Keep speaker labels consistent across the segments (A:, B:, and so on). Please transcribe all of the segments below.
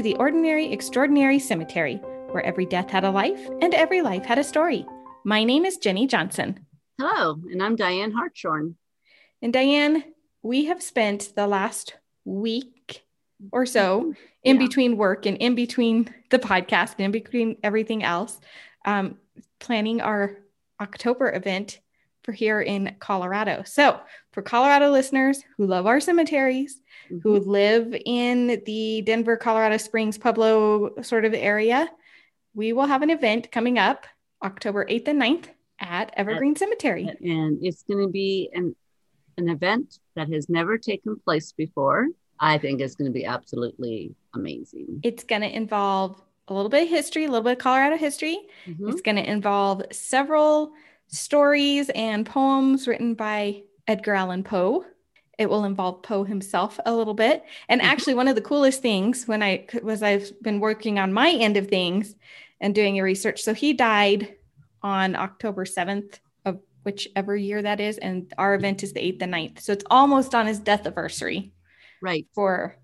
A: To the Ordinary Extraordinary Cemetery, where every death had a life and every life had a story. My name is Jennie Johnson.
B: Hello, and I'm Dianne Hartshorn.
A: And Dianne, we have spent the last week or so in
B: Yeah.
A: between work and in between the podcast and in between everything else, um, planning our October event for here in Colorado. So, for Colorado listeners who love our cemeteries, who live in the Denver, Colorado Springs, Pueblo sort of area, we will have an event coming up October 8th and 9th at Evergreen Cemetery.
B: and it's going to be an an event that has never taken place before. I think it's going to be absolutely amazing.
A: It's going to involve a little bit of history, a little bit of Colorado history.
B: Mhm.
A: It's going to involve several stories and poems written by Edgar Allan Poe. It will involve Poe himself a little bit. And
B: Mhm.
A: actually, one of the coolest things when I was I've been working on my end of things and doing a research. So he died on October 7th of whichever year that is. And our event is the 8th and 9th. So it's almost on his death anniversary
B: Right.
A: for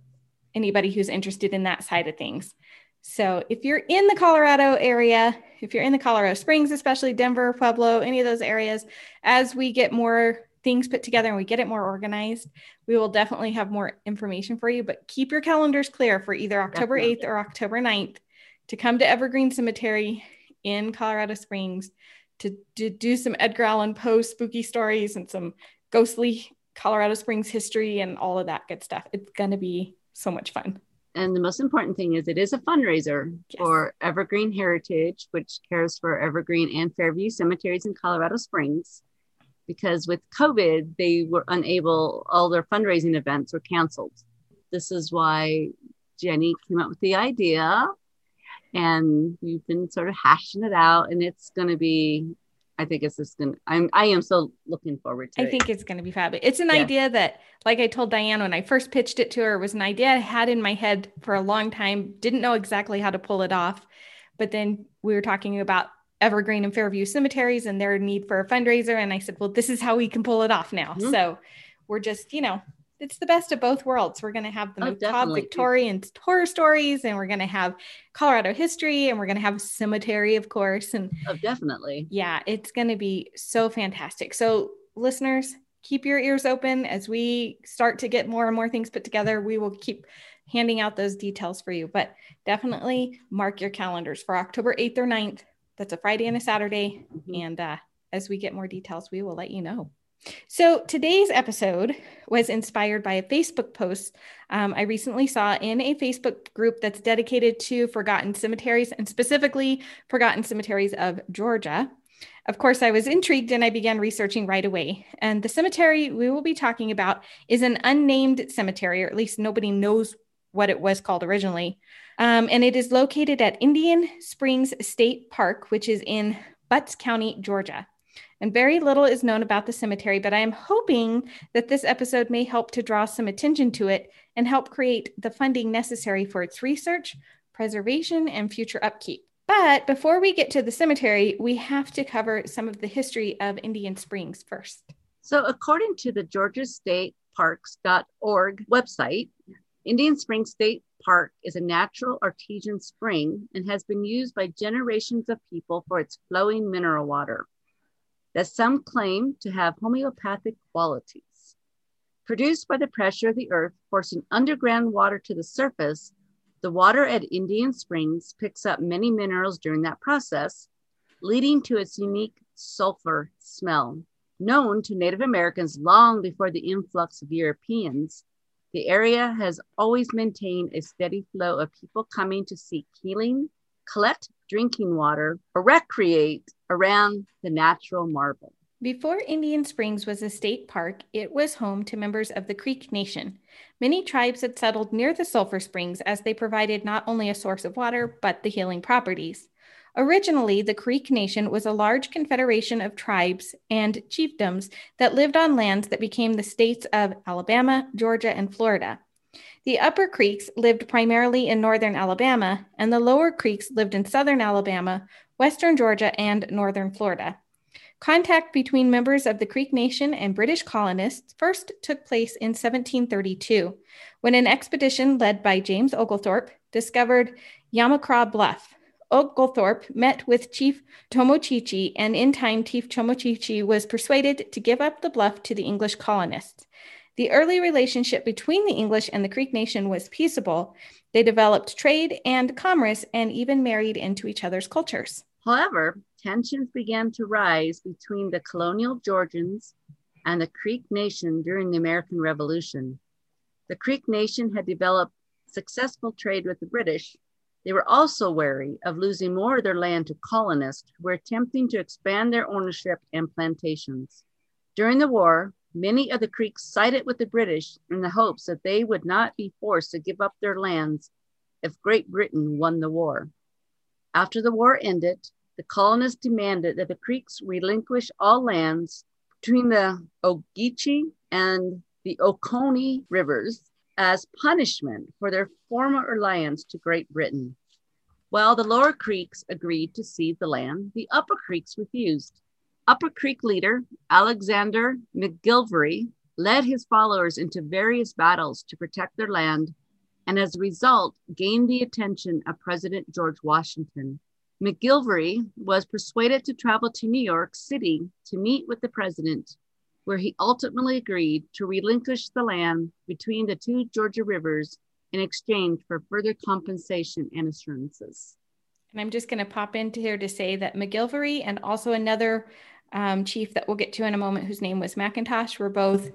A: anybody who's interested in that side of things. So if you're in the Colorado area, if you're in the Colorado Springs, especially Denver, Pueblo, any of those areas, as we get more things put together and we get it more organized, we will definitely have more information for you. But keep your calendars clear for either October
B: Definitely.
A: 8th or October 9th to come to Evergreen Cemetery in Colorado Springs to, to do some Edgar Allan Poe spooky stories and some ghostly Colorado Springs history and all of that good stuff. It's going to be so much fun.
B: And the most important thing is it is a fundraiser
A: Yes.
B: for Evergreen Heritage, which cares for Evergreen and Fairview cemeteries in Colorado Springs. Because with COVID, they were unable, all their fundraising events were canceled. This is why Jennie came up with the idea. And we've been sort of hashing it out. And it's going to be, I think it's just going to, I'm, I am so looking forward to
A: I
B: it.
A: think it's going to be fabulous. It's an
B: Yeah.
A: idea that, like I told Dianne when I first pitched it to her, was an idea I had in my head for a long time. Didn't know exactly how to pull it off, but then we were talking about Evergreen and Fairview cemeteries and their need for a fundraiser, and I said, "Well, this is how we can pull it off now."
B: Mhm.
A: So we're just, you know, it's the best of both worlds. We're going to have the
B: Oh,
A: macabre. Victorian horror stories, and we're going to have Colorado history, and we're going to have a cemetery, of course, and
B: Oh, definitely.
A: yeah, it's going to be so fantastic. So, listeners, keep your ears open as we start to get more and more things put together. We will keep handing out those details for you, but definitely mark your calendars for October 8th or 9th. That's a Friday and a Saturday.
B: Mhm.
A: And uh, as we get more details, we will let you know. So, today's episode was inspired by a Facebook post um, I recently saw in a Facebook group that's dedicated to forgotten cemeteries and specifically forgotten cemeteries of Georgia. Of course, I was intrigued and I began researching right away. And the cemetery we will be talking about is an unnamed cemetery, or at least nobody knows what it was called originally. Um, and it is located at Indian Springs State Park, which is in Butts County, Georgia. And very little is known about the cemetery, but I am hoping that this episode may help to draw some attention to it and help create the funding necessary for its research, preservation, and future upkeep. But before we get to the cemetery, we have to cover some of the history of Indian Springs first.
B: So, according to the Georgia State Parks.org website, Indian Springs State Park is a natural artesian spring and has been used by generations of people for its flowing mineral water that some claim to have homeopathic qualities. Produced by the pressure of the earth forcing underground water to the surface, the water at Indian Springs picks up many minerals during that process, leading to its unique sulfur smell. Known to Native Americans long before the influx of Europeans, the area has always maintained a steady flow of people coming to seek healing, collect drinking water, or recreate around the natural marble.
A: Before Indian Springs was a state park, it was home to members of the Creek Nation. Many tribes had settled near the sulfur springs as they provided not only a source of water, but the healing properties. Originally, the Creek Nation was a large confederation of tribes and chiefdoms that lived on lands that became the states of Alabama, Georgia, and Florida. The Upper Creeks lived primarily in northern Alabama, and the Lower Creeks lived in southern Alabama, western Georgia, and northern Florida. Contact between members of the Creek Nation and British colonists first took place in 1732, when an expedition led by James Oglethorpe discovered Yamacraw Bluff. Oglethorpe met with Chief Tomochichi, and in time, Chief Tomochichi was persuaded to give up the bluff to the English colonists. The early relationship between the English and the Creek Nation was peaceable. They developed trade and commerce and even married into each other's cultures.
B: However, tensions began to rise between the colonial Georgians and the Creek Nation during the American Revolution. The Creek Nation had developed successful trade with the British. They were also wary of losing more of their land to colonists who were attempting to expand their ownership and plantations. During the war, Many of the Creeks sided with the British in the hopes that they would not be forced to give up their lands if Great Britain won the war. After the war ended, the colonists demanded that the Creeks relinquish all lands between the Ogeechee and the Oconee rivers as punishment for their former alliance to Great Britain. While the lower Creeks agreed to cede the land, the upper Creeks refused. Upper Creek leader Alexander McGillivray led his followers into various battles to protect their land and as a result gained the attention of President George Washington. McGillivray was persuaded to travel to New York City to meet with the president, where he ultimately agreed to relinquish the land between the two Georgia rivers in exchange for further compensation and assurances.
A: And I'm just going to pop into here to say that McGillivray and also another um, chief that we'll get to in a moment, whose name was McIntosh, were both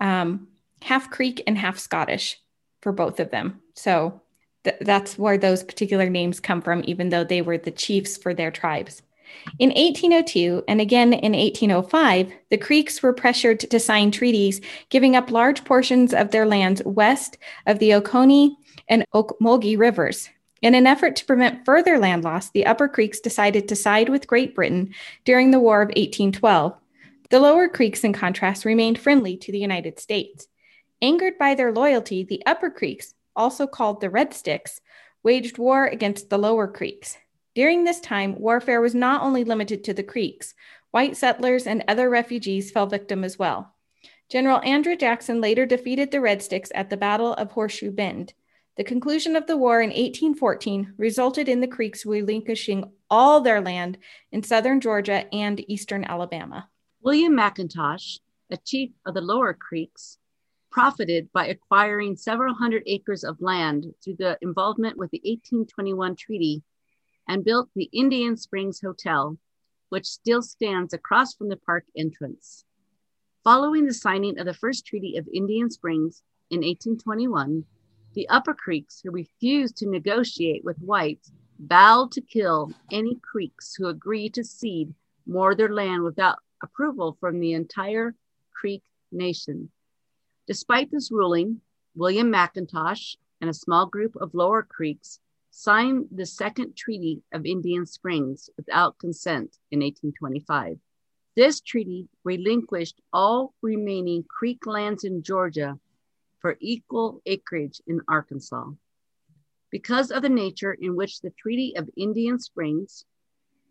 A: um, half Creek and half Scottish for both of them. So th- that's where those particular names come from, even though they were the chiefs for their tribes. In 1802 and again in 1805, the Creeks were pressured to sign treaties giving up large portions of their lands west of the Oconee and Ocmulgee rivers. In an effort to prevent further land loss, the Upper Creeks decided to side with Great Britain during the War of 1812. The Lower Creeks, in contrast, remained friendly to the United States. Angered by their loyalty, the Upper Creeks, also called the Red Sticks, waged war against the Lower Creeks. During this time, warfare was not only limited to the Creeks, white settlers and other refugees fell victim as well. General Andrew Jackson later defeated the Red Sticks at the Battle of Horseshoe Bend. The conclusion of the war in 1814 resulted in the Creeks relinquishing all their land in southern Georgia and eastern Alabama.
B: William McIntosh, a chief of the Lower Creeks, profited by acquiring several hundred acres of land through the involvement with the 1821 treaty and built the Indian Springs Hotel, which still stands across from the park entrance. Following the signing of the first Treaty of Indian Springs in 1821, the Upper Creeks, who refused to negotiate with whites, vowed to kill any Creeks who agreed to cede more of their land without approval from the entire Creek Nation. Despite this ruling, William McIntosh and a small group of Lower Creeks signed the Second Treaty of Indian Springs without consent in 1825. This treaty relinquished all remaining Creek lands in Georgia for equal acreage in Arkansas. Because of the nature in which the Treaty of Indian Springs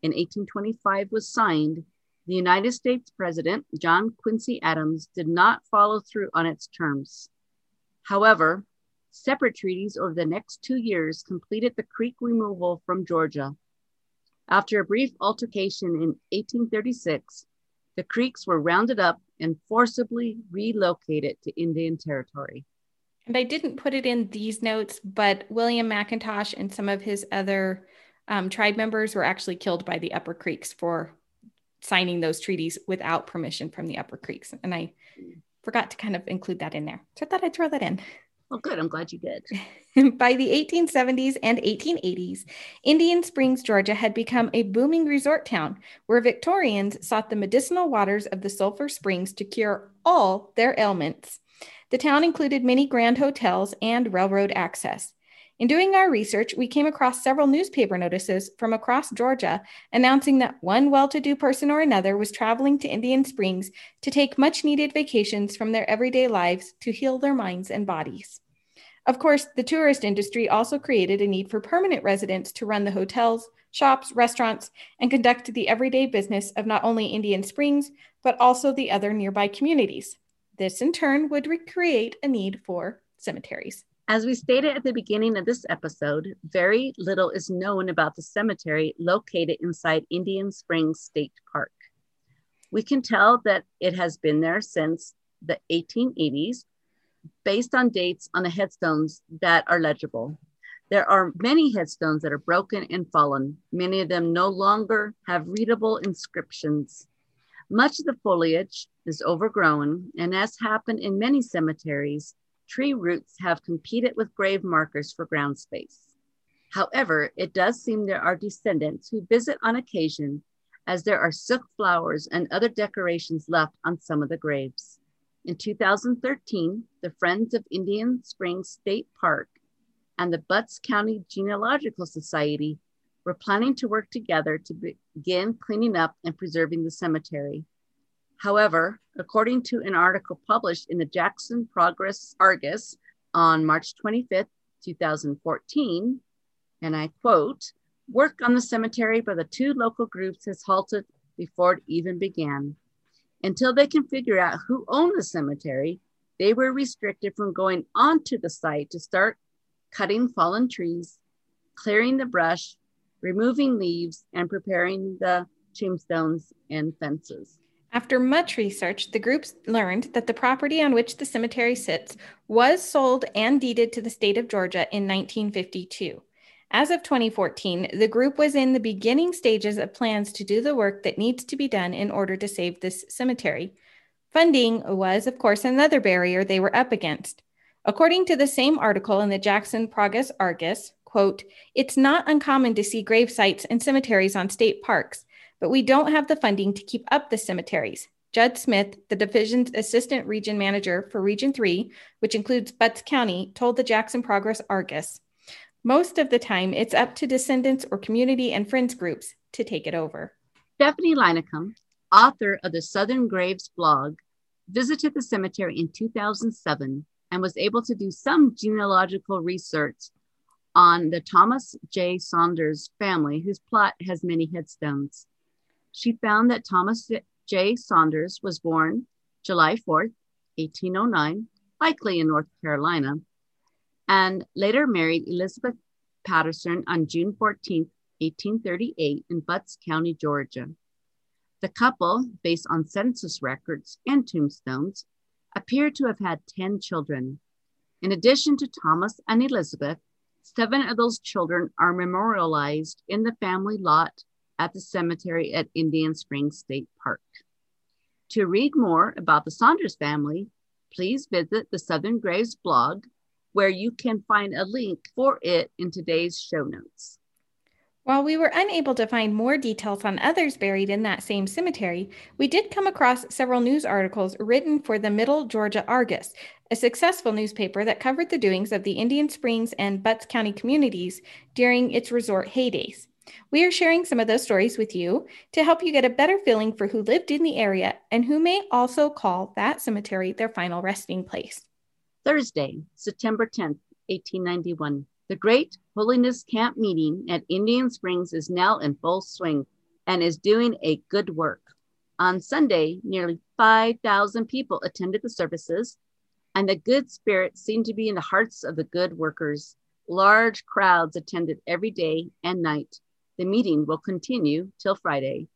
B: in 1825 was signed, the United States President, John Quincy Adams, did not follow through on its terms. However, separate treaties over the next two years completed the Creek removal from Georgia. After a brief altercation in 1836, the Creeks were rounded up and forcibly relocated to Indian Territory.
A: And I didn't put it in these notes, but William McIntosh and some of his other um, tribe members were actually killed by the Upper Creeks for signing those treaties without permission from the Upper Creeks. And I forgot to kind of include that in there. So I thought I'd throw that in.
B: Well, good. I'm glad you did.
A: By the 1870s and 1880s, Indian Springs, Georgia had become a booming resort town where Victorians sought the medicinal waters of the sulfur springs to cure all their ailments. The town included many grand hotels and railroad access. In doing our research, we came across several newspaper notices from across Georgia announcing that one well to do person or another was traveling to Indian Springs to take much needed vacations from their everyday lives to heal their minds and bodies. Of course, the tourist industry also created a need for permanent residents to run the hotels, shops, restaurants, and conduct the everyday business of not only Indian Springs, but also the other nearby communities. This in turn would recreate a need for cemeteries.
B: As we stated at the beginning of this episode, very little is known about the cemetery located inside Indian Springs State Park. We can tell that it has been there since the 1880s based on dates on the headstones that are legible. There are many headstones that are broken and fallen. Many of them no longer have readable inscriptions. Much of the foliage is overgrown, and as happened in many cemeteries, tree roots have competed with grave markers for ground space. However, it does seem there are descendants who visit on occasion, as there are silk flowers and other decorations left on some of the graves. In 2013, the Friends of Indian Springs State Park and the Butts County Genealogical Society were planning to work together to begin cleaning up and preserving the cemetery. However, according to an article published in the Jackson Progress Argus on March 25th, 2014, and I quote, work on the cemetery by the two local groups has halted before it even began. Until they can figure out who owned the cemetery, they were restricted from going onto the site to start cutting fallen trees, clearing the brush, removing leaves, and preparing the tombstones and fences.
A: After much research, the group learned that the property on which the cemetery sits was sold and deeded to the state of Georgia in 1952. As of 2014, the group was in the beginning stages of plans to do the work that needs to be done in order to save this cemetery. Funding was, of course, another barrier they were up against. According to the same article in the Jackson Progress Argus, quote, it's not uncommon to see grave sites and cemeteries on state parks, but we don't have the funding to keep up the cemeteries. Judd Smith, the division's assistant region manager for Region 3, which includes Butts County, told the Jackson Progress Argus, most of the time it's up to descendants or community and friends groups to take it over.
B: Stephanie Lincecum, author of the Southern Graves blog, visited the cemetery in 2007 and was able to do some genealogical research on the Thomas J. Saunders family, whose plot has many headstones. She found that Thomas J. Saunders was born July 4th, 1809, likely in North Carolina, and later married Elizabeth Patterson on June 14th, 1838, in Butts County, Georgia. The couple, based on census records and tombstones, appear to have had 10 children. In addition to Thomas and Elizabeth, seven of those children are memorialized in the family lot at the cemetery at Indian Springs State Park. To read more about the Saunders family, please visit the Southern Graves blog, where you can find a link for it in today's show notes.
A: While we were unable to find more details on others buried in that same cemetery, we did come across several news articles written for the Middle Georgia Argus, a successful newspaper that covered the doings of the Indian Springs and Butts County communities during its resort heydays. We are sharing some of those stories with you to help you get a better feeling for who lived in the area and who may also call that cemetery their final resting place.
B: Thursday, September 10th, 1891. The Great Holiness Camp meeting at Indian Springs is now in full swing and is doing a good work. On Sunday, nearly 5,000 people attended the services, and the good spirit seemed to be in the hearts of the good workers. Large crowds attended every day and night. The meeting will continue till Friday.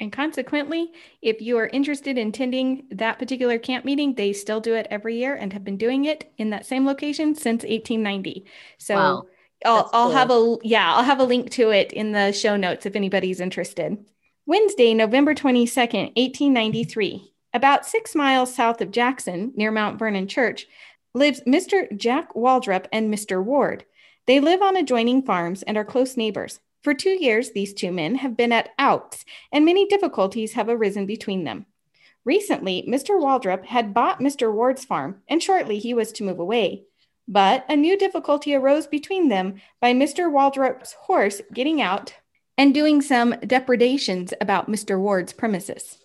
A: And consequently, if you are interested in attending that particular camp meeting, they still do it every year and have been doing it in that same location since 1890. So wow. I'll, I'll have a yeah, I'll have a link to it in the show notes if anybody's interested. Wednesday, November 22nd, 1893, about six miles south of Jackson, near Mount Vernon Church, lives Mr. Jack Waldrop and Mr. Ward. They live on adjoining farms and are close neighbors. For two years, these two men have been at outs, and many difficulties have arisen between them. Recently, Mr. Waldrop had bought Mr. Ward's farm, and shortly he was to move away. But a new difficulty arose between them by Mr. Waldrop's horse getting out and doing some depredations about Mr. Ward's premises.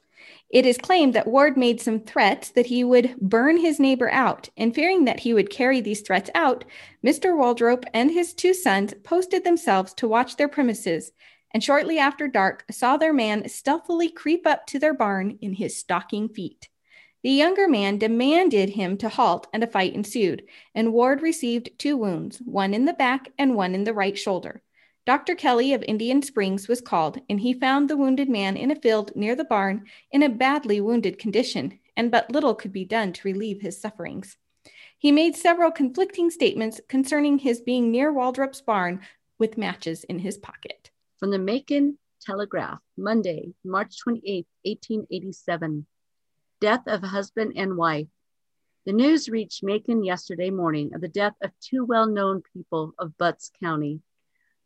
A: It is claimed that Ward made some threats that he would burn his neighbor out, and fearing that he would carry these threats out, Mr. Waldrop and his two sons posted themselves to watch their premises, and shortly after dark saw their man stealthily creep up to their barn in his stocking feet. The younger man demanded him to halt, and a fight ensued, and Ward received two wounds, one in the back and one in the right shoulder. Dr. Kelly of Indian Springs was called, and he found the wounded man in a field near the barn in a badly wounded condition, and but little could be done to relieve his sufferings. He made several conflicting statements concerning his being near Waldrop's barn with matches in his pocket.
B: From the Macon Telegraph, Monday, March 28, 1887. Death of husband and wife. The news reached Macon yesterday morning of the death of two well known people of Butts County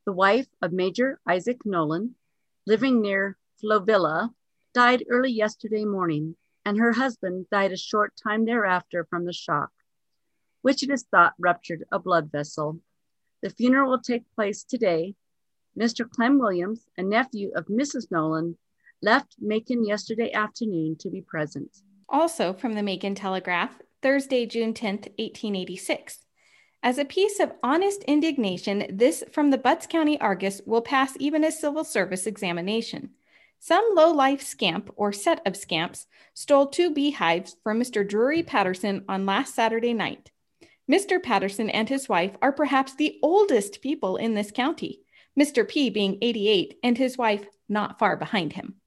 B: the wife of Major Isaac Nolan, living near Flovilla, died early yesterday morning, and her husband died a short time thereafter from the shock, which it is thought ruptured a blood vessel. The funeral will take place today. Mr. Clem Williams, a nephew of Mrs. Nolan, left Macon yesterday afternoon to be present.
A: Also from the Macon Telegraph, Thursday, June 10th, 1886. As a piece of honest indignation, this from the Butts County Argus will pass even a civil service examination. Some low-life scamp or set of scamps stole two beehives from Mr. Drury Patterson on last Saturday night. Mr. Patterson and his wife are perhaps the oldest people in this county, Mr. P being 88 and his wife not far behind him.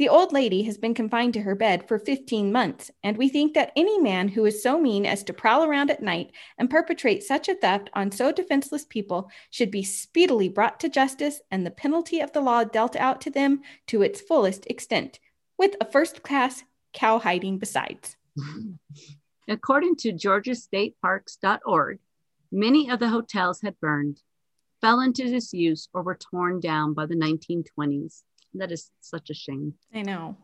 A: The old lady has been confined to her bed for 15 months, and we think that any man who is so mean as to prowl around at night and perpetrate such a theft on so defenseless people should be speedily brought to justice and the penalty of the law dealt out to them to its fullest extent, with a first class cow hiding besides.
B: According to GeorgiaStateParks.org, many of the hotels had burned, fell into disuse, or were torn down by the 1920s. That is such a shame.
A: I know.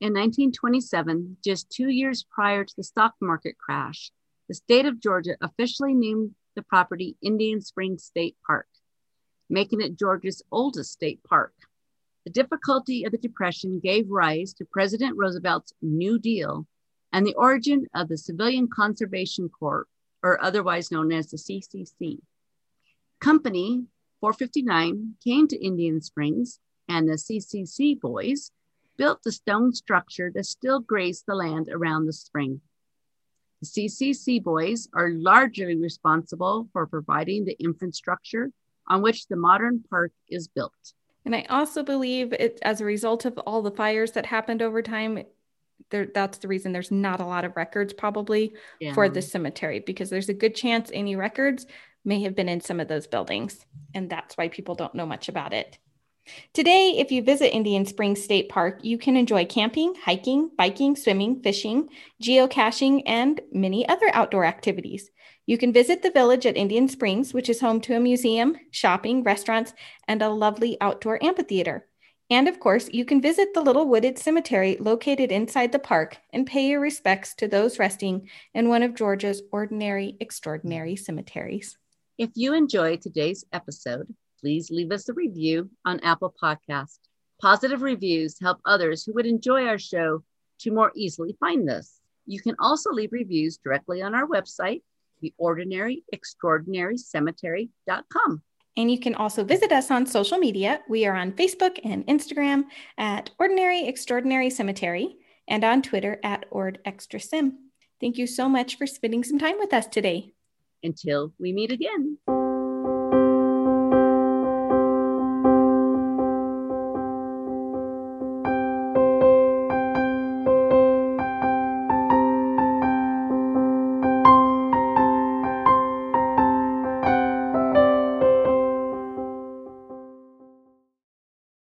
B: In 1927, just two years prior to the stock market crash, the state of Georgia officially named the property Indian Springs State Park, making it Georgia's oldest state park. The difficulty of the Depression gave rise to President Roosevelt's New Deal and the origin of the Civilian Conservation Corps, or otherwise known as the CCC. Company 459 came to Indian Springs and the CCC boys built the stone structure that still graced the land around the spring. The CCC boys are largely responsible for providing the infrastructure on which the modern park is built.
A: And I also believe it as a result of all the fires that happened over time. There, that's the reason there's not a lot of records probably yeah. for the cemetery because there's a good chance any records may have been in some of those buildings. And that's why people don't know much about it. Today, if you visit Indian Springs State Park, you can enjoy camping, hiking, biking, swimming, fishing, geocaching, and many other outdoor activities. You can visit the village at Indian Springs, which is home to a museum, shopping, restaurants, and a lovely outdoor amphitheater. And of course, you can visit the little wooded cemetery located inside the park and pay your respects to those resting in one of Georgia's ordinary, extraordinary cemeteries.
B: If you enjoyed today's episode, please leave us a review on Apple Podcast. Positive reviews help others who would enjoy our show to more easily find this. You can also leave reviews directly on our website, theordinaryextraordinarycemetery.com.
A: And you can also visit us on social media. We are on Facebook and Instagram at Ordinary Extraordinary Cemetery and on Twitter at OrdExtraCem. Thank you so much for spending some time with us today.
B: Until we meet again.